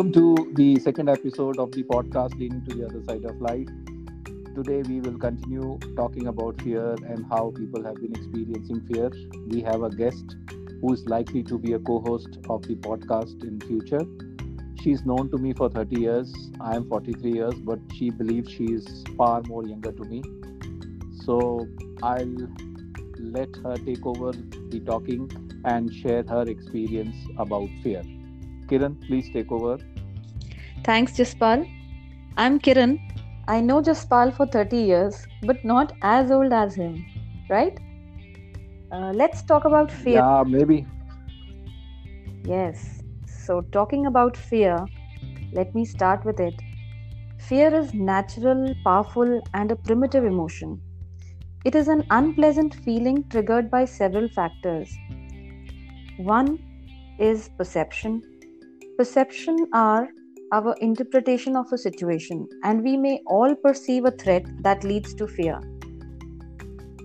Welcome to the second episode of the podcast Leaning to the Other Side of Life. Today, we will continue talking about fear and how people have been experiencing fear. We have a guest who is likely to be a co host of the podcast in future. She's known to me for 30 years. I am 43 years, but she believes she is far more younger to me. So, I'll let her take over the talking and share her experience about fear. Kiran, please take over. Thanks, Jaspal. I'm Kiran. I know Jaspal for 30 years, but not as old as him, right? Uh, let's talk about fear. Yeah, maybe. Yes. So, talking about fear, let me start with it. Fear is natural, powerful, and a primitive emotion. It is an unpleasant feeling triggered by several factors. One is perception. Perception are our interpretation of a situation, and we may all perceive a threat that leads to fear.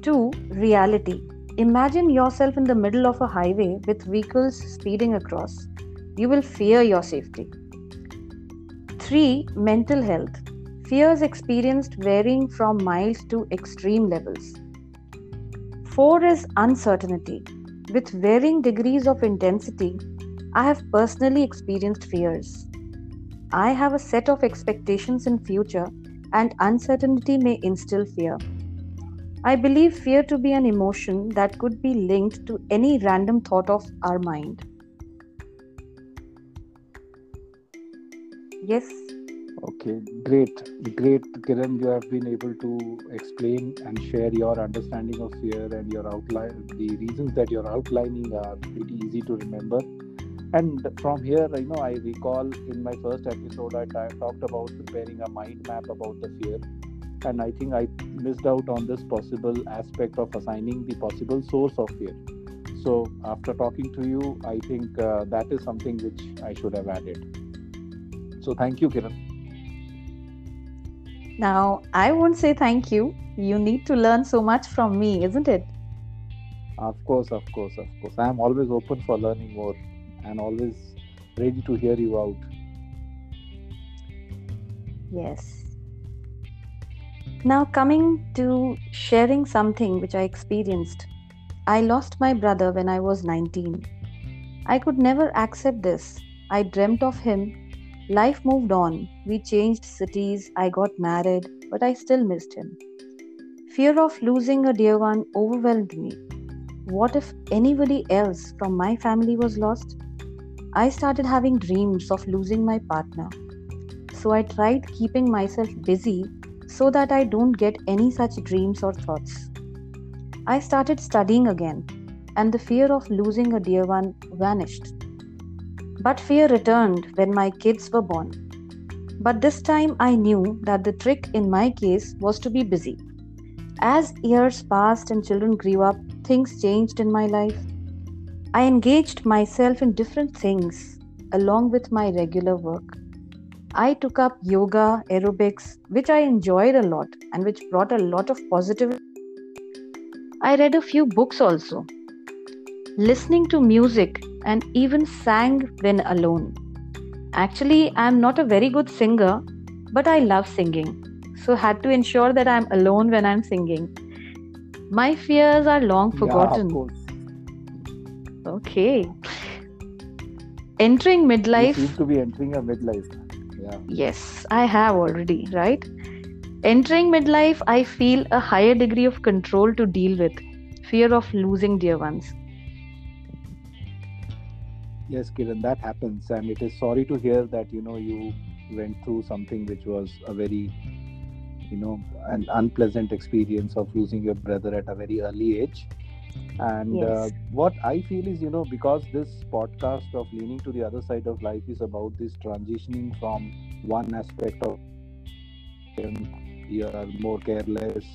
Two, reality. Imagine yourself in the middle of a highway with vehicles speeding across. You will fear your safety. 3. Mental health. Fears experienced varying from mild to extreme levels. 4 is uncertainty. With varying degrees of intensity, I have personally experienced fears. I have a set of expectations in future and uncertainty may instill fear. I believe fear to be an emotion that could be linked to any random thought of our mind. Yes. Okay, great, great, Kiran. You have been able to explain and share your understanding of fear and your outline. The reasons that you're outlining are pretty easy to remember. And from here, you know, I recall in my first episode, I t- talked about preparing a mind map about the fear. And I think I missed out on this possible aspect of assigning the possible source of fear. So, after talking to you, I think uh, that is something which I should have added. So, thank you, Kiran. Now, I won't say thank you. You need to learn so much from me, isn't it? Of course, of course, of course. I am always open for learning more and always ready to hear you out. Yes. Now, coming to sharing something which I experienced. I lost my brother when I was 19. I could never accept this. I dreamt of him. Life moved on. We changed cities. I got married, but I still missed him. Fear of losing a dear one overwhelmed me. What if anybody else from my family was lost? I started having dreams of losing my partner. So I tried keeping myself busy so that I don't get any such dreams or thoughts. I started studying again, and the fear of losing a dear one vanished. But fear returned when my kids were born. But this time I knew that the trick in my case was to be busy. As years passed and children grew up, things changed in my life. I engaged myself in different things along with my regular work. I took up yoga, aerobics, which I enjoyed a lot and which brought a lot of positive. I read a few books also, listening to music, and even sang when alone. Actually, I'm not a very good singer, but I love singing, so had to ensure that I'm alone when I'm singing. My fears are long forgotten. Yeah. Okay. Entering You midlife, seem to be entering a midlife. Yeah. yes, I have already, right? Entering midlife, I feel a higher degree of control to deal with fear of losing dear ones. Yes, Kiran, that happens, and it is sorry to hear that you know you went through something which was a very, you know, an unpleasant experience of losing your brother at a very early age. And uh, what I feel is, you know, because this podcast of leaning to the other side of life is about this transitioning from one aspect of you are more careless,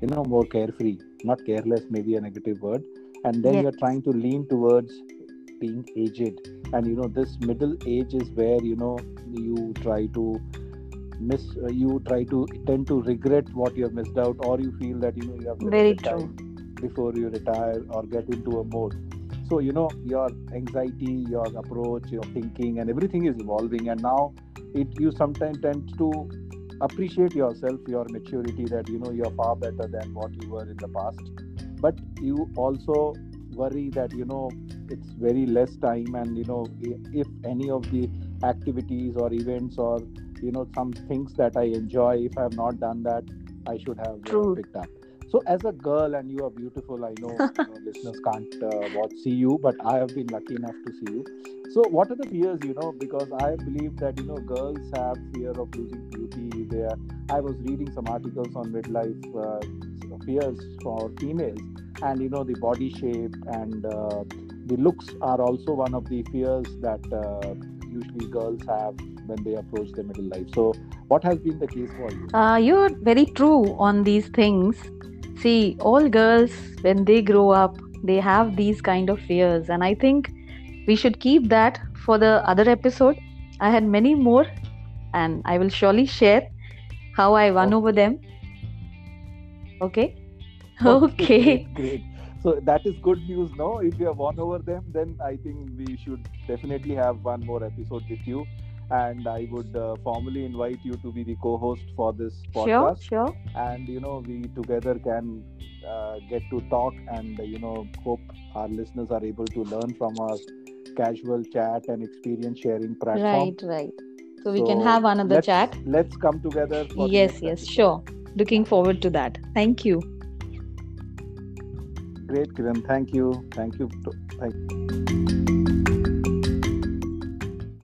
you know, more carefree. Not careless, maybe a negative word. And then Yes. you're trying to lean towards being aged. And you know, this middle age is where you know you try to miss, uh, you try to tend to regret what you have missed out, or you feel that you know you have Very true. time before you retire or get into a mode. so you know your anxiety your approach your thinking and everything is evolving and now it you sometimes tend to appreciate yourself your maturity that you know you're far better than what you were in the past. But you also worry that you know it's very less time and you know if any of the activities or events or you know some things that i enjoy if i have not done that i should have picked up so, as a girl, and you are beautiful, I know, you know listeners can't uh, watch see you, but I have been lucky enough to see you. So, what are the fears? You know, because I believe that you know girls have fear of losing beauty. There, I was reading some articles on midlife uh, fears for females, and you know the body shape and uh, the looks are also one of the fears that uh, usually girls have when they approach the middle life. So, what has been the case for you? Uh, you're very true on these things see all girls when they grow up they have these kind of fears. And i think we should keep that for the other episode. I had many more and i will surely share how i won over them. Okay? Okay great, great. So that is good news no? If you have won over them then i think we should definitely have one more episode with you and I would uh, formally invite you to be the co-host for this podcast. Sure, sure. And you know, we together can uh, get to talk, and you know, hope our listeners are able to learn from our casual chat and experience sharing platform. Right, right. So, so we can have another let's, chat. Let's come together. yes, yes, episode. sure. Looking forward to that. Thank you. Great, Kiran. Thank you. Thank you. Thank you.